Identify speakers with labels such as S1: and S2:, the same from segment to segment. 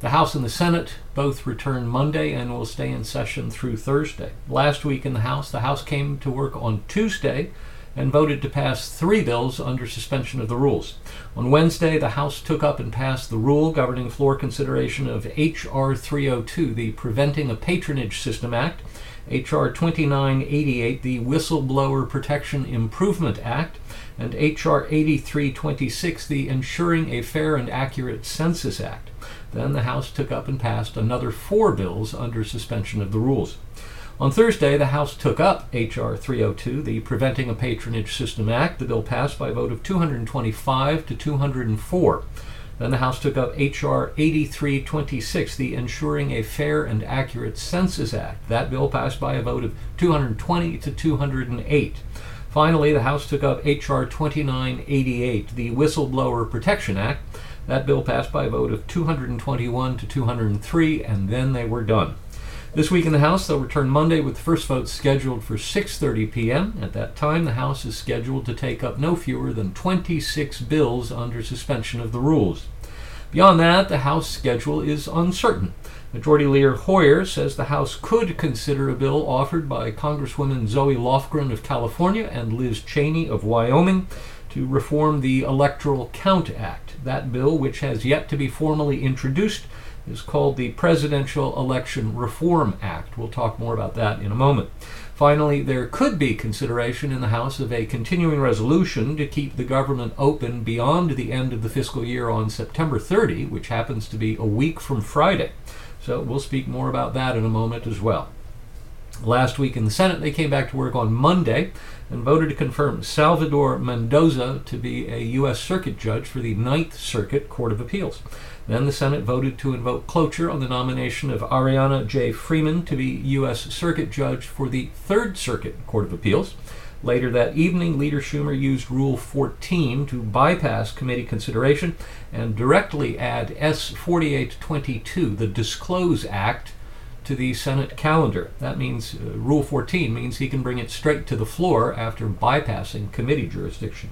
S1: The House and the Senate both return Monday and will stay in session through Thursday. Last week in the House, the House came to work on Tuesday and voted to pass three bills under suspension of the rules. On Wednesday, the House took up and passed the rule governing floor consideration of H.R. 302, the Preventing a Patronage System Act, H.R. 2988, the Whistleblower Protection Improvement Act, and H.R. 8326, the Ensuring a Fair and Accurate Census Act. Then the House took up and passed another four bills under suspension of the rules. On Thursday, the House took up H.R. 302, the Preventing a Patronage System Act. The bill passed by a vote of 225 to 204. Then the House took up H.R. 8326, the Ensuring a Fair and Accurate Census Act. That bill passed by a vote of 220 to 208. Finally, the House took up H.R. 2988, the Whistleblower Protection Act. That bill passed by a vote of 221 to 203, and then they were done. This week in the House, they'll return Monday with the first vote scheduled for 6:30 p.m. At that time, the House is scheduled to take up no fewer than 26 bills under suspension of the rules. Beyond that, the House schedule is uncertain. Majority Leader Hoyer says the House could consider a bill offered by Congresswomen Zoe Lofgren of California and Liz Cheney of Wyoming to reform the Electoral Count Act. That bill, which has yet to be formally introduced, is called the Presidential Election Reform Act. We'll talk more about that in a moment. Finally, there could be consideration in the House of a continuing resolution to keep the government open beyond the end of the fiscal year on September 30, which happens to be a week from Friday. So we'll speak more about that in a moment as well. Last week in the Senate, they came back to work on Monday and voted to confirm Salvador Mendoza to be a U.S. Circuit Judge for the Ninth Circuit Court of Appeals. Then the Senate voted to invoke cloture on the nomination of Ariana J. Freeman to be U.S. Circuit Judge for the Third Circuit Court of Appeals. Later that evening, Leader Schumer used Rule 14 to bypass committee consideration and directly add S 4822, the Disclose Act, to the Senate calendar. That means uh, Rule 14 means he can bring it straight to the floor after bypassing committee jurisdiction.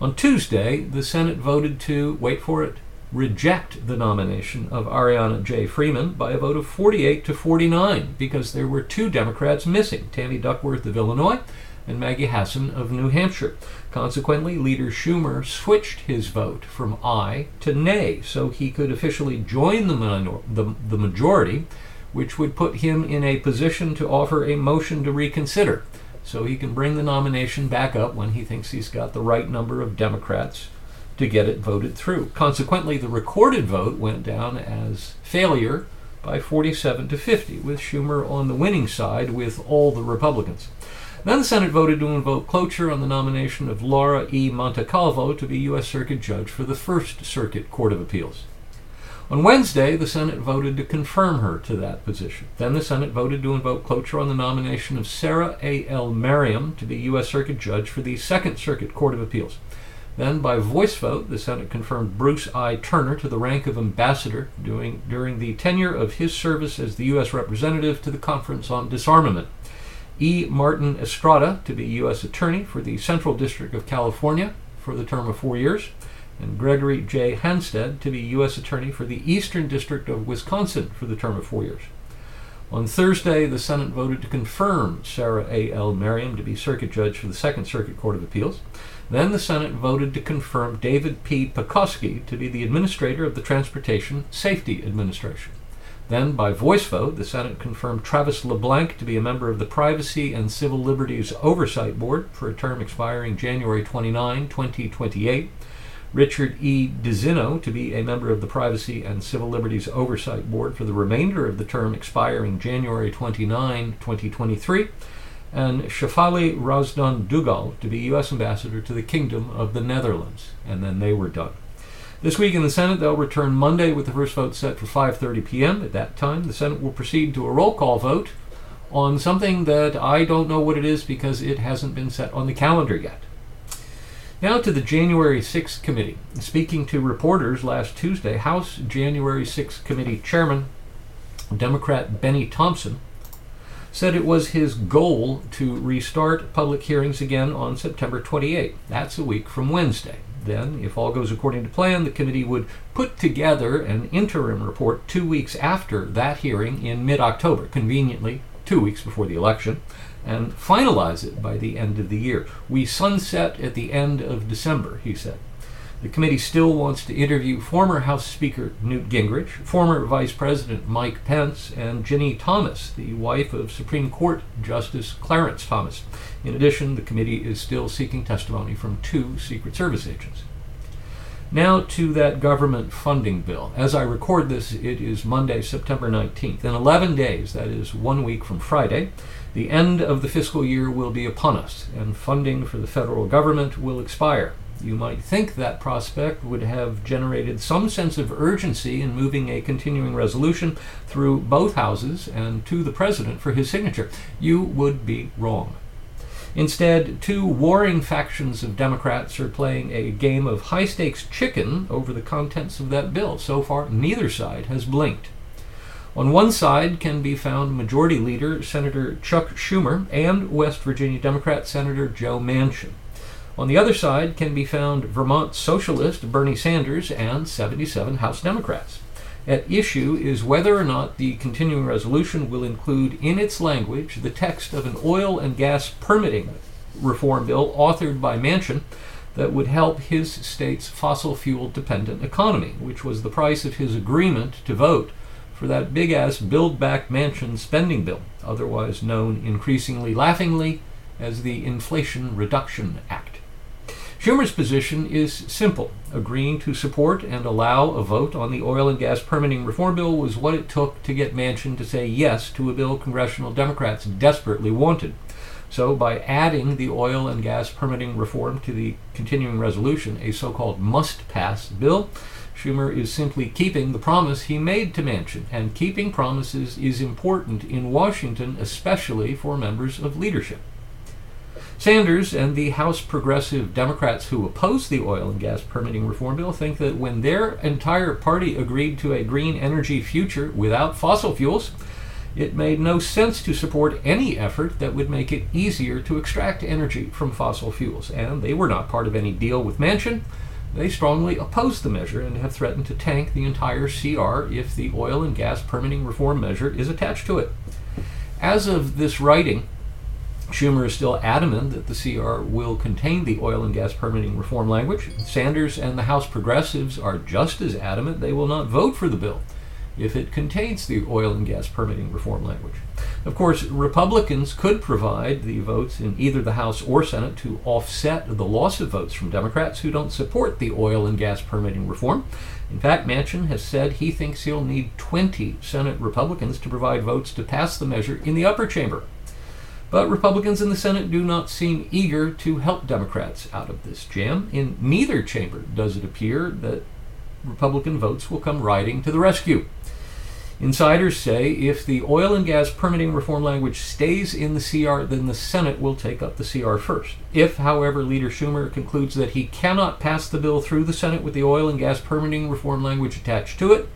S1: On Tuesday, the Senate voted to, wait for it, reject the nomination of Ariana J. Freeman by a vote of 48 to 49 because there were two Democrats missing Tammy Duckworth of Illinois and Maggie Hassan of New Hampshire. Consequently, Leader Schumer switched his vote from aye to nay so he could officially join the, minor- the, the majority, which would put him in a position to offer a motion to reconsider so he can bring the nomination back up when he thinks he's got the right number of Democrats to get it voted through. Consequently, the recorded vote went down as failure by 47 to 50, with Schumer on the winning side with all the Republicans. Then the Senate voted to invoke cloture on the nomination of Laura E. Montecalvo to be U.S. Circuit Judge for the First Circuit Court of Appeals. On Wednesday, the Senate voted to confirm her to that position. Then the Senate voted to invoke cloture on the nomination of Sarah A. L. Merriam to be U.S. Circuit Judge for the Second Circuit Court of Appeals. Then, by voice vote, the Senate confirmed Bruce I. Turner to the rank of ambassador during, during the tenure of his service as the U.S. representative to the Conference on Disarmament. E. Martin Estrada to be U.S. Attorney for the Central District of California for the term of four years, and Gregory J. Haanstad to be U.S. Attorney for the Eastern District of Wisconsin for the term of four years. On Thursday, the Senate voted to confirm Sarah A. L. Merriam to be Circuit Judge for the Second Circuit Court of Appeals. Then the Senate voted to confirm David P. Pekoske to be the administrator of the Transportation Safety Administration. Then, by voice vote, the Senate confirmed Travis LeBlanc to be a member of the Privacy and Civil Liberties Oversight Board for a term expiring January 29, 2028. Richard E. DiZinno to be a member of the Privacy and Civil Liberties Oversight Board for the remainder of the term expiring January 29, 2023 and Shefali Razdan Duggal to be U.S. Ambassador to the Kingdom of the Netherlands. And then they were done. This week in the Senate, they'll return Monday with the first vote set for 5:30 p.m. At that time, the Senate will proceed to a roll call vote on something that I don't know what it is because it hasn't been set on the calendar yet. Now to the January 6th committee. Speaking to reporters last Tuesday, House January 6th committee chairman, Democrat Benny Thompson, said it was his goal to restart public hearings again on September 28. That's a week from Wednesday. Then, if all goes according to plan, the committee would put together an interim report two weeks after that hearing in mid October, conveniently two weeks before the election, and finalize it by the end of the year. We sunset at the end of December, he said. The committee still wants to interview former House Speaker Newt Gingrich, former Vice President Mike Pence, and Ginny Thomas, the wife of Supreme Court Justice Clarence Thomas. In addition, the committee is still seeking testimony from two Secret Service agents. Now to that government funding bill. As I record this, it is Monday, September 19th. In 11 days, that is one week from Friday, the end of the fiscal year will be upon us, and funding for the federal government will expire. You might think that prospect would have generated some sense of urgency in moving a continuing resolution through both houses and to the president for his signature. You would be wrong. Instead, two warring factions of Democrats are playing a game of high stakes chicken over the contents of that bill. So far, neither side has blinked. On one side can be found Majority Leader Senator Chuck Schumer and West Virginia Democrat Senator Joe Manchin. On the other side can be found Vermont socialist Bernie Sanders and 77 House Democrats. At issue is whether or not the continuing resolution will include in its language the text of an oil and gas permitting reform bill authored by Manchin that would help his state's fossil fuel dependent economy, which was the price of his agreement to vote for that big ass Build Back Mansion spending bill, otherwise known increasingly laughingly as the Inflation Reduction Act. Schumer's position is simple. Agreeing to support and allow a vote on the oil and gas permitting reform bill was what it took to get Manchin to say yes to a bill congressional Democrats desperately wanted. So, by adding the oil and gas permitting reform to the continuing resolution, a so called must pass bill, Schumer is simply keeping the promise he made to Manchin, and keeping promises is important in Washington, especially for members of leadership. Sanders and the House progressive Democrats who oppose the oil and gas permitting reform bill think that when their entire party agreed to a green energy future without fossil fuels, it made no sense to support any effort that would make it easier to extract energy from fossil fuels. And they were not part of any deal with Manchin. They strongly opposed the measure and have threatened to tank the entire CR if the oil and gas permitting reform measure is attached to it. As of this writing, Schumer is still adamant that the CR will contain the oil and gas permitting reform language. Sanders and the House progressives are just as adamant they will not vote for the bill if it contains the oil and gas permitting reform language. Of course, Republicans could provide the votes in either the House or Senate to offset the loss of votes from Democrats who don't support the oil and gas permitting reform. In fact, Manchin has said he thinks he'll need 20 Senate Republicans to provide votes to pass the measure in the upper chamber. But Republicans in the Senate do not seem eager to help Democrats out of this jam. In neither chamber does it appear that Republican votes will come riding to the rescue. Insiders say if the oil and gas permitting reform language stays in the CR, then the Senate will take up the CR first. If, however, Leader Schumer concludes that he cannot pass the bill through the Senate with the oil and gas permitting reform language attached to it,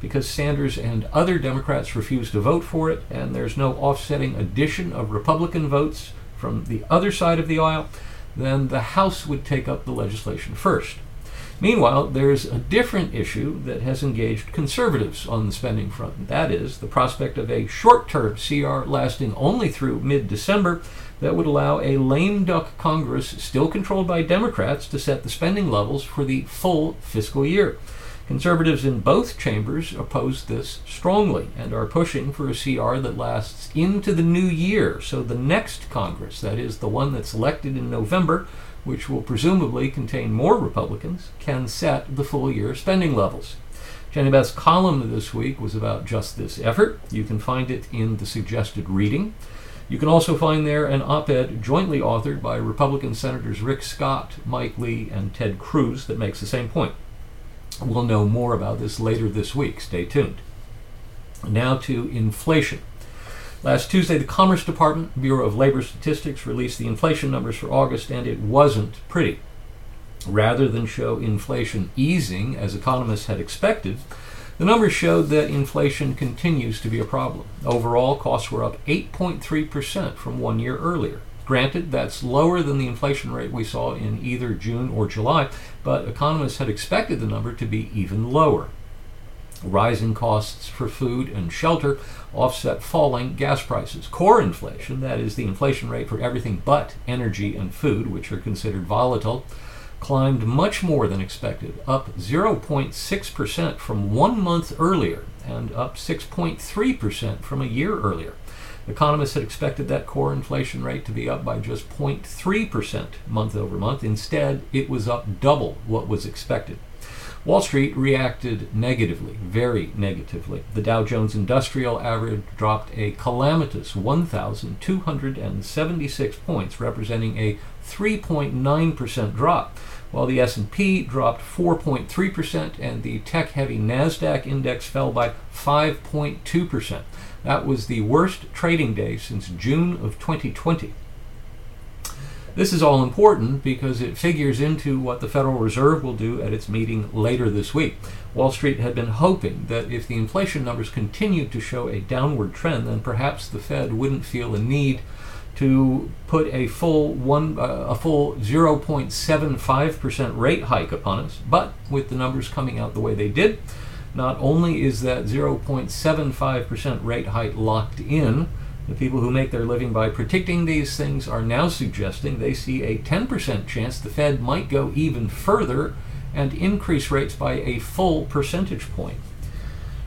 S1: because Sanders and other Democrats refuse to vote for it, and there's no offsetting addition of Republican votes from the other side of the aisle, then the House would take up the legislation first. Meanwhile, there's a different issue that has engaged conservatives on the spending front, and that is the prospect of a short term CR lasting only through mid December that would allow a lame duck Congress, still controlled by Democrats, to set the spending levels for the full fiscal year. Conservatives in both chambers oppose this strongly and are pushing for a CR that lasts into the new year. So the next Congress, that is the one that's elected in November, which will presumably contain more Republicans, can set the full year spending levels. Jenny Beth's column this week was about just this effort. You can find it in the suggested reading. You can also find there an op ed jointly authored by Republican Senators Rick Scott, Mike Lee, and Ted Cruz that makes the same point. We'll know more about this later this week. Stay tuned. Now to inflation. Last Tuesday, the Commerce Department, Bureau of Labor Statistics, released the inflation numbers for August, and it wasn't pretty. Rather than show inflation easing as economists had expected, The numbers showed that inflation continues to be a problem. Overall, costs were up 8.3% from one year earlier. Granted, that's lower than the inflation rate we saw in either June or July, but economists had expected the number to be even lower. Rising costs for food and shelter offset falling gas prices. Core inflation, that is the inflation rate for everything but energy and food, which are considered volatile, climbed much more than expected, up 0.6% from one month earlier and up 6.3% from a year earlier. Economists had expected that core inflation rate to be up by just 0.3% month over month. Instead, it was up double what was expected. Wall Street reacted negatively, very negatively. The Dow Jones Industrial Average dropped a calamitous 1,276 points, representing a 3.9% drop, while the S&P dropped 4.3% and the tech-heavy Nasdaq index fell by 5.2%. That was the worst trading day since June of 2020. This is all important because it figures into what the Federal Reserve will do at its meeting later this week. Wall Street had been hoping that if the inflation numbers continued to show a downward trend, then perhaps the Fed wouldn't feel a need to put a full one uh, a full 0.75% rate hike upon us. But with the numbers coming out the way they did, not only is that 0.75% rate hike locked in, the people who make their living by predicting these things are now suggesting they see a 10% chance the Fed might go even further and increase rates by a full percentage point.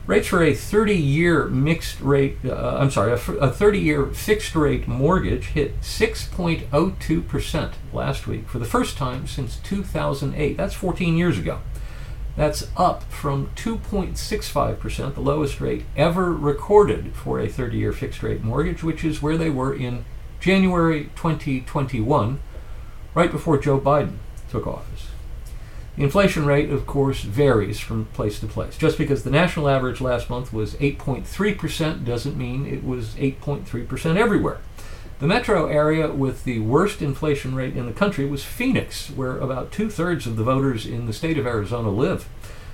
S1: Rates for a 30 year mixed rate, uh, sorry, a 30 year fixed rate mortgage hit 6.02% last week for the first time since 2008. That's 14 years ago. That's up from 2.65%, the lowest rate ever recorded for a 30 year fixed rate mortgage, which is where they were in January 2021, right before Joe Biden took office. The inflation rate, of course, varies from place to place. Just because the national average last month was 8.3% doesn't mean it was 8.3% everywhere. The metro area with the worst inflation rate in the country was Phoenix, where about two thirds of the voters in the state of Arizona live.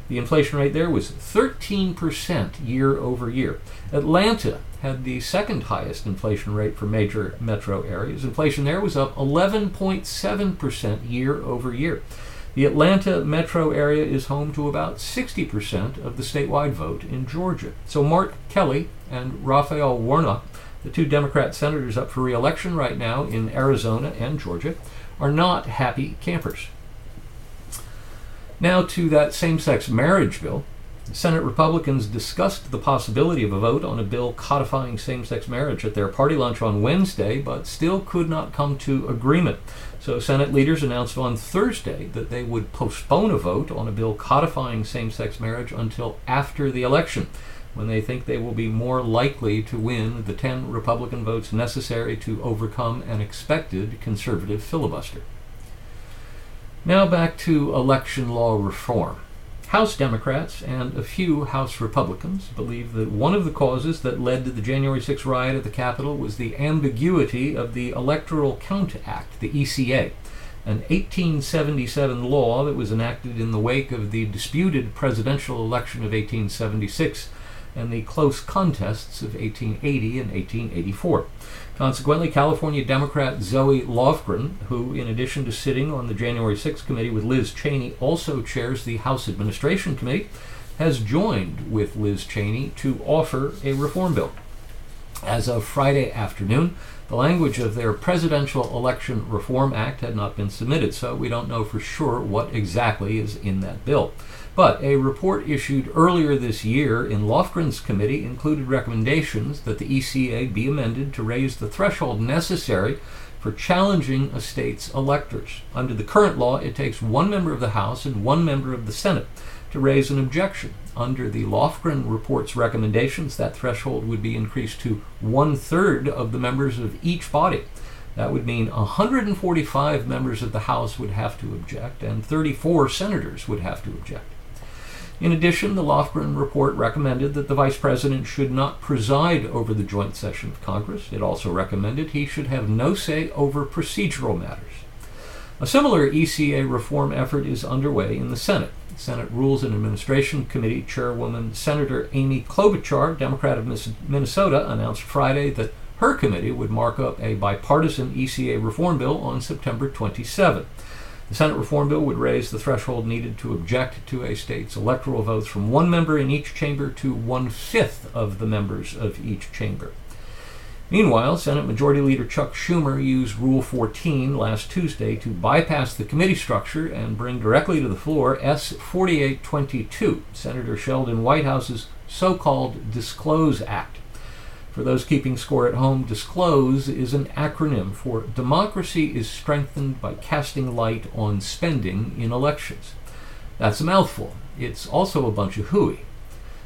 S1: The inflation rate there was 13% year over year. Atlanta had the second highest inflation rate for major metro areas. Inflation there was up 11.7% year over year. The Atlanta metro area is home to about 60% of the statewide vote in Georgia. So Mark Kelly and Raphael Warnock the two Democrat senators up for reelection right now in Arizona and Georgia are not happy campers. Now to that same sex marriage bill. Senate Republicans discussed the possibility of a vote on a bill codifying same sex marriage at their party lunch on Wednesday, but still could not come to agreement. So, Senate leaders announced on Thursday that they would postpone a vote on a bill codifying same sex marriage until after the election when they think they will be more likely to win the 10 Republican votes necessary to overcome an expected conservative filibuster. Now back to election law reform. House Democrats and a few House Republicans believe that one of the causes that led to the January 6 riot at the Capitol was the ambiguity of the Electoral Count Act, the ECA, an 1877 law that was enacted in the wake of the disputed presidential election of 1876 and the close contests of 1880 and 1884. Consequently, California Democrat Zoe Lofgren, who, in addition to sitting on the January 6 committee with Liz Cheney, also chairs the House Administration Committee, has joined with Liz Cheney to offer a reform bill. As of Friday afternoon, the language of their Presidential Election Reform Act had not been submitted, so we don't know for sure what exactly is in that bill. But a report issued earlier this year in Lofgren's committee included recommendations that the ECA be amended to raise the threshold necessary for challenging a state's electors. Under the current law, it takes one member of the House and one member of the Senate to raise an objection. Under the Lofgren report's recommendations, that threshold would be increased to one third of the members of each body. That would mean 145 members of the House would have to object, and 34 senators would have to object. In addition, the Lofgren report recommended that the Vice President should not preside over the joint session of Congress. It also recommended he should have no say over procedural matters. A similar ECA reform effort is underway in the Senate. Senate Rules and Administration Committee Chairwoman Senator Amy Klobuchar, Democrat of Minnesota, announced Friday that her committee would mark up a bipartisan ECA reform bill on September 27. The Senate reform bill would raise the threshold needed to object to a state's electoral votes from one member in each chamber to one fifth of the members of each chamber. Meanwhile, Senate Majority Leader Chuck Schumer used Rule 14 last Tuesday to bypass the committee structure and bring directly to the floor S 4822, Senator Sheldon Whitehouse's so called Disclose Act. For those keeping score at home, disclose is an acronym for Democracy is Strengthened by Casting Light on Spending in Elections. That's a mouthful. It's also a bunch of hooey.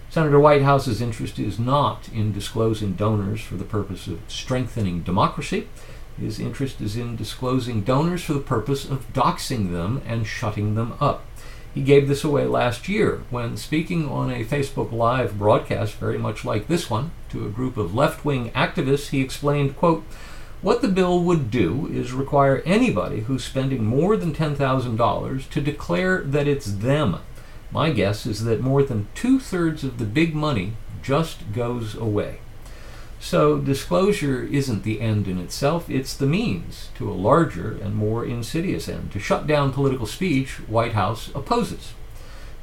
S1: Senator Whitehouse's interest is not in disclosing donors for the purpose of strengthening democracy. His interest is in disclosing donors for the purpose of doxing them and shutting them up. He gave this away last year when speaking on a Facebook Live broadcast very much like this one to a group of left-wing activists, he explained, quote, what the bill would do is require anybody who's spending more than $10,000 to declare that it's them. My guess is that more than two thirds of the big money just goes away. So, disclosure isn't the end in itself, it's the means to a larger and more insidious end to shut down political speech Whitehouse opposes.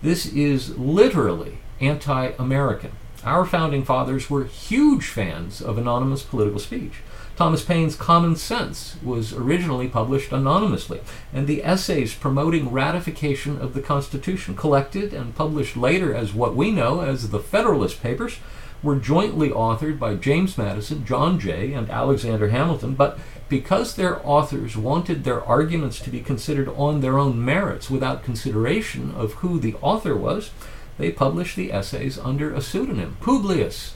S1: This is literally anti American. Our founding fathers were huge fans of anonymous political speech. Thomas Paine's Common Sense was originally published anonymously, and the essays promoting ratification of the Constitution, collected and published later as what we know as the Federalist Papers, were jointly authored by James Madison, John Jay, and Alexander Hamilton, but because their authors wanted their arguments to be considered on their own merits without consideration of who the author was, they published the essays under a pseudonym, Publius.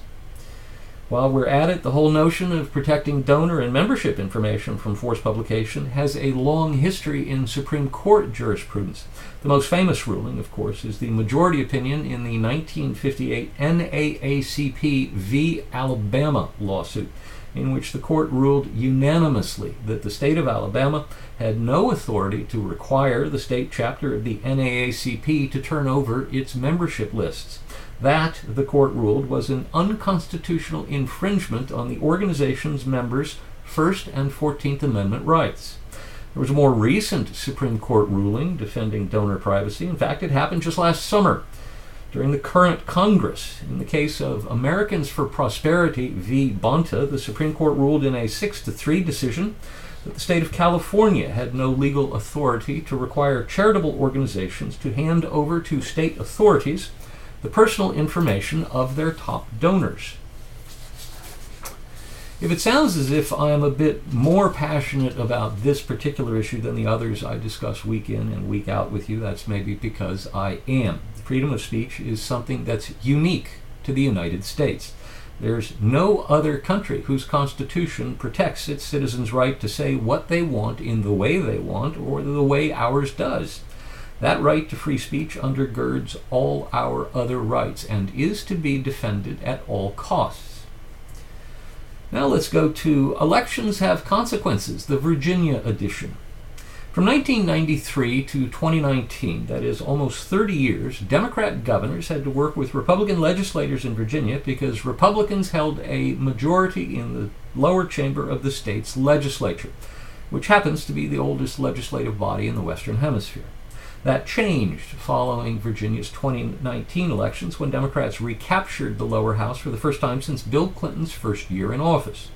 S1: While we're at it, the whole notion of protecting donor and membership information from forced publication has a long history in Supreme Court jurisprudence. The most famous ruling, of course, is the majority opinion in the 1958 NAACP v. Alabama lawsuit, in which the court ruled unanimously that the state of Alabama had no authority to require the state chapter of the NAACP to turn over its membership lists. That, the court ruled, was an unconstitutional infringement on the organization's members' First and Fourteenth Amendment rights. There was a more recent Supreme Court ruling defending donor privacy. In fact, it happened just last summer during the current Congress. In the case of Americans for Prosperity v. Bonta, the Supreme Court ruled in a 6 to 3 decision that the state of California had no legal authority to require charitable organizations to hand over to state authorities the personal information of their top donors. If it sounds as if I am a bit more passionate about this particular issue than the others I discuss week in and week out with you, that's maybe because I am. Freedom of speech is something that's unique to the United States. There's no other country whose constitution protects its citizens' right to say what they want in the way they want or the way ours does. That right to free speech undergirds all our other rights and is to be defended at all costs. Now let's go to Elections Have Consequences, the Virginia edition. From 1993 to 2019, that is almost 30 years, Democrat governors had to work with Republican legislators in Virginia because Republicans held a majority in the lower chamber of the state's legislature, which happens to be the oldest legislative body in the Western Hemisphere. That changed following Virginia's 2019 elections when Democrats recaptured the lower house for the first time since Bill Clinton's first year in office.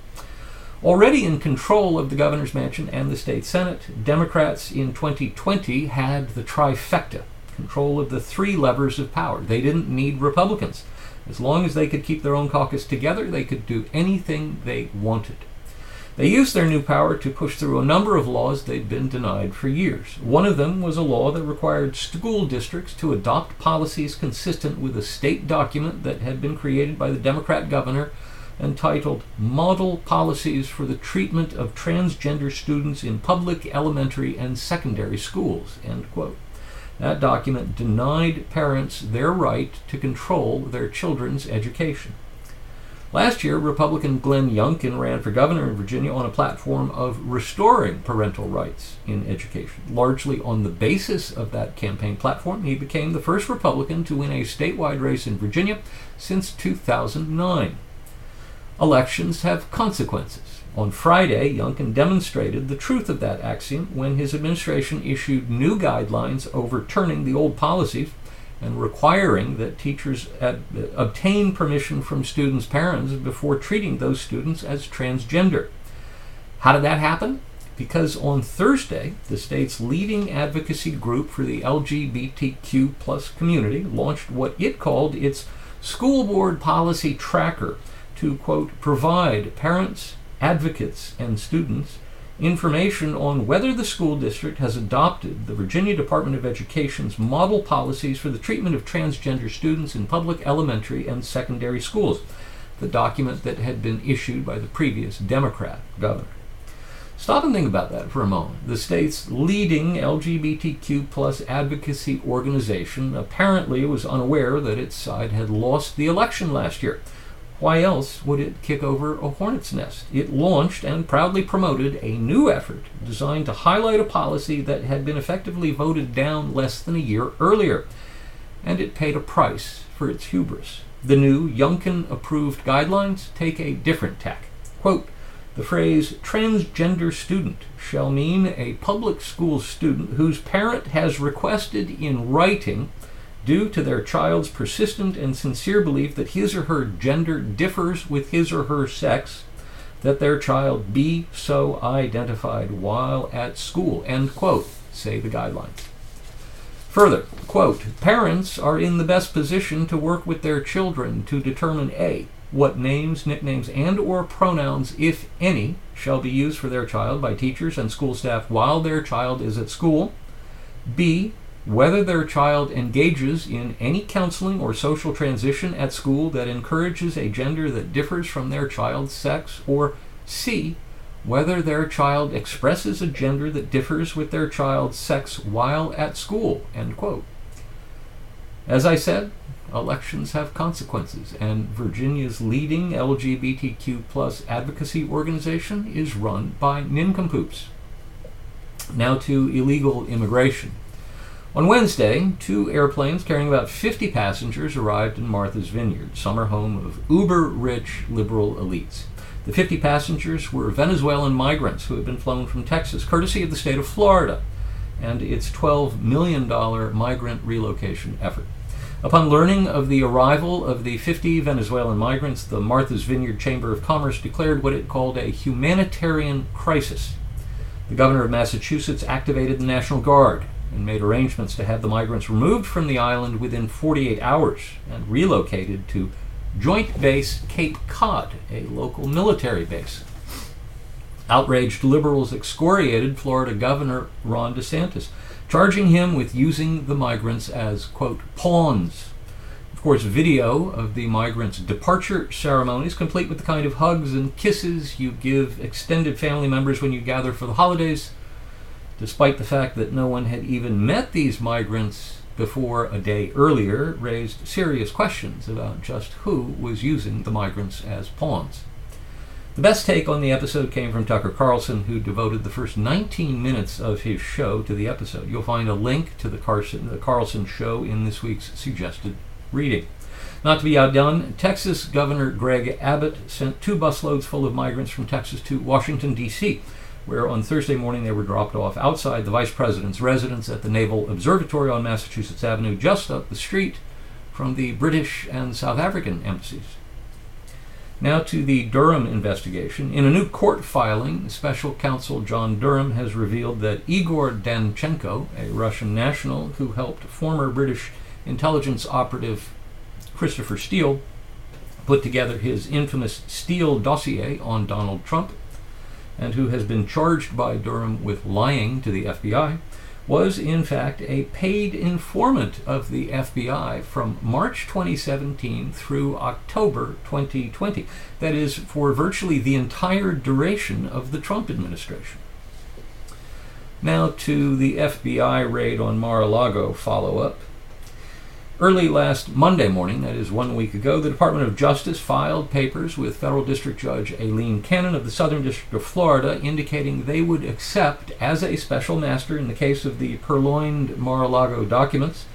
S1: Already in control of the governor's mansion and the state senate, Democrats in 2020 had the trifecta control of the three levers of power. They didn't need Republicans. As long as they could keep their own caucus together, they could do anything they wanted. They used their new power to push through a number of laws they'd been denied for years. One of them was a law that required school districts to adopt policies consistent with a state document that had been created by the Democrat governor entitled Model Policies for the Treatment of Transgender Students in Public Elementary and Secondary Schools. That document denied parents their right to control their children's education. Last year, Republican Glenn Youngkin ran for governor in Virginia on a platform of restoring parental rights in education. Largely on the basis of that campaign platform, he became the first Republican to win a statewide race in Virginia since 2009. Elections have consequences. On Friday, Youngkin demonstrated the truth of that axiom when his administration issued new guidelines overturning the old policies and requiring that teachers obtain permission from students' parents before treating those students as transgender. How did that happen? Because on Thursday, the state's leading advocacy group for the LGBTQ plus community launched what it called its school board policy tracker to, quote, provide parents, advocates, and students information on whether the school district has adopted the Virginia Department of Education's model policies for the treatment of transgender students in public elementary and secondary schools, the document that had been issued by the previous Democrat governor. Stop and think about that for a moment. The state's leading LGBTQ plus advocacy organization apparently was unaware that its side had lost the election last year why else would it kick over a hornet's nest? It launched and proudly promoted a new effort designed to highlight a policy that had been effectively voted down less than a year earlier. And it paid a price for its hubris. The new Youngkin approved guidelines take a different tack. Quote, the phrase transgender student shall mean a public school student whose parent has requested in writing due to their child's persistent and sincere belief that his or her gender differs with his or her sex, that their child be so identified while at school. End quote, say the guidelines. Further, quote, parents are in the best position to work with their children to determine A, what names, nicknames, and or pronouns, if any, shall be used for their child by teachers and school staff while their child is at school. B, whether their child engages in any counseling or social transition at school that encourages a gender that differs from their child's sex, or C, whether their child expresses a gender that differs with their child's sex while at school. End quote. As I said, elections have consequences, and Virginia's leading LGBTQ plus advocacy organization is run by nincompoops. Now to illegal immigration. On Wednesday, two airplanes carrying about 50 passengers arrived in Martha's Vineyard, summer home of uber rich liberal elites. The 50 passengers were Venezuelan migrants who had been flown from Texas, courtesy of the state of Florida and its $12 million migrant relocation effort. Upon learning of the arrival of the 50 Venezuelan migrants, the Martha's Vineyard Chamber of Commerce declared what it called a humanitarian crisis. The governor of Massachusetts activated the National Guard and made arrangements to have the migrants removed from the island within 48 hours and relocated to Joint Base Cape Cod, a local military base. Outraged liberals excoriated Florida Governor Ron DeSantis, charging him with using the migrants as, quote, pawns. Of course, video of the migrants' departure ceremonies, complete with the kind of hugs and kisses you give extended family members when you gather for the holidays, despite the fact that no one had even met these migrants before a day earlier, raised serious questions about just who was using the migrants as pawns. The best take on the episode came from Tucker Carlson, who devoted the first 19 minutes of his show to the episode. You'll find a link to the Carlson, the Carlson show in this week's suggested reading. Not to be outdone, Texas Governor Greg Abbott sent two busloads full of migrants from Texas to Washington, D.C where on Thursday morning they were dropped off outside the vice president's residence at the Naval Observatory on Massachusetts Avenue, just up the street from the British and South African embassies. Now to the Durham investigation. In a new court filing, special counsel John Durham has revealed that Igor Danchenko, a Russian national who helped former British intelligence operative Christopher Steele put together his infamous Steele dossier on Donald Trump, and who has been charged by Durham with lying to the FBI, was in fact a paid informant of the FBI from March 2017 through October 2020. That is, for virtually the entire duration of the Trump administration. Now to the FBI raid on Mar a Lago follow up. Early last Monday morning, that is one week ago, the Department of Justice filed papers with Federal District Judge Aileen Cannon of the Southern District of Florida indicating they would accept as a special master in the case of the purloined Mar a Lago documents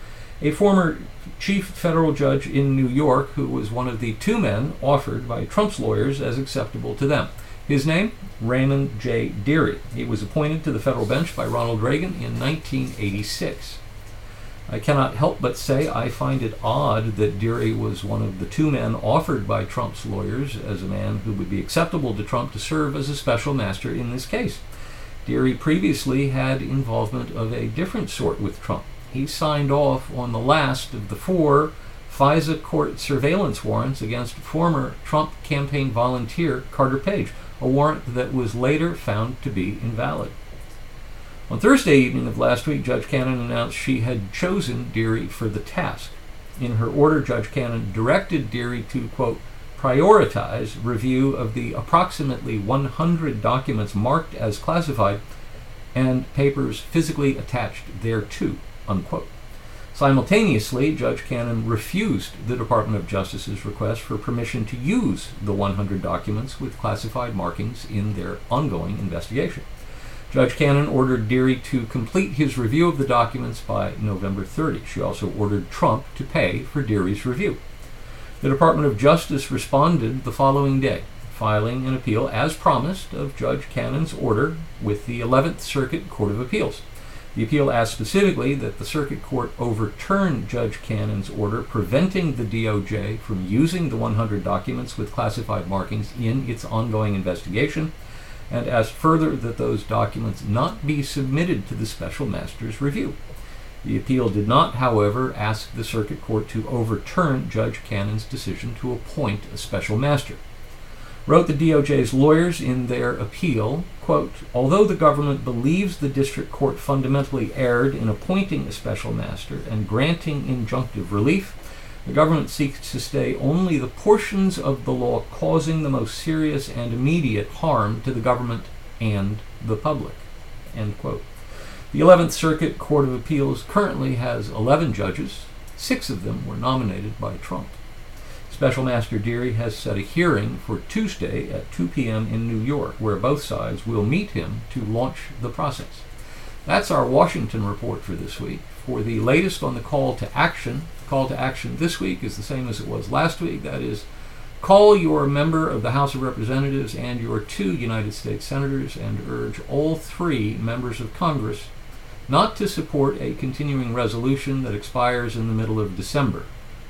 S1: a former chief federal judge in New York who was one of the two men offered by Trump's lawyers as acceptable to them. His name? Raymond J. Dearie. He was appointed to the federal bench by Ronald Reagan in 1986. I cannot help but say I find it odd that Dearie was one of the two men offered by Trump's lawyers as a man who would be acceptable to Trump to serve as a special master in this case. Dearie previously had involvement of a different sort with Trump. He signed off on the last of the four FISA court surveillance warrants against former Trump campaign volunteer Carter Page, a warrant that was later found to be invalid. On Thursday evening of last week, Judge Cannon announced she had chosen Dearie for the task. In her order, Judge Cannon directed Dearie to, quote, prioritize review of the approximately 100 documents marked as classified and papers physically attached thereto, unquote. Simultaneously, Judge Cannon refused the Department of Justice's request for permission to use the 100 documents with classified markings in their ongoing investigation. Judge Cannon ordered Dearie to complete his review of the documents by November 30. She also ordered Trump to pay for Dearie's review. The Department of Justice responded the following day, filing an appeal as promised of Judge Cannon's order with the 11th Circuit Court of Appeals. The appeal asked specifically that the Circuit Court overturn Judge Cannon's order preventing the DOJ from using the 100 documents with classified markings in its ongoing investigation and asked further that those documents not be submitted to the special master's review. The appeal did not, however, ask the circuit court to overturn Judge Cannon's decision to appoint a special master. Wrote the DOJ's lawyers in their appeal, quote, although the government believes the district court fundamentally erred in appointing a special master and granting injunctive relief, the government seeks to stay only the portions of the law causing the most serious and immediate harm to the government and the public. The 11th Circuit Court of Appeals currently has 11 judges. Six of them were nominated by Trump. Special Master Dearie has set a hearing for Tuesday at 2 p.m. in New York, where both sides will meet him to launch the process. That's our Washington report for this week. For the latest on the call to action, call to action this week is the same as it was last week. That is, call your member of the House of Representatives and your two United States senators and urge all three members of Congress not to support a continuing resolution that expires in the middle of December.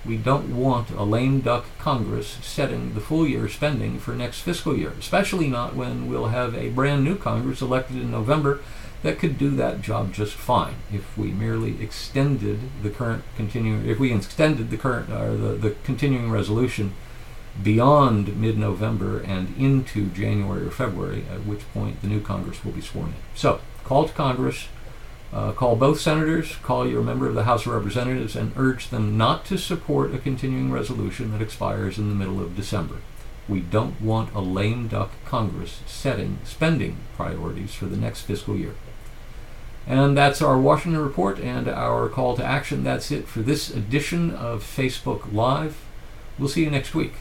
S1: We don't want a lame duck Congress setting the full year spending for next fiscal year, especially not when we'll have a brand new Congress elected in November that could do that job just fine if we merely extended the current continuing if we extended the current or uh, the, the continuing resolution beyond mid-November and into January or February, at which point the new Congress will be sworn in. So, call to Congress, uh, call both senators, call your member of the House of Representatives, and urge them not to support a continuing resolution that expires in the middle of December. We don't want a lame duck Congress setting spending priorities for the next fiscal year. And that's our Washington Report and our call to action. That's it for this edition of Facebook Live. We'll see you next week.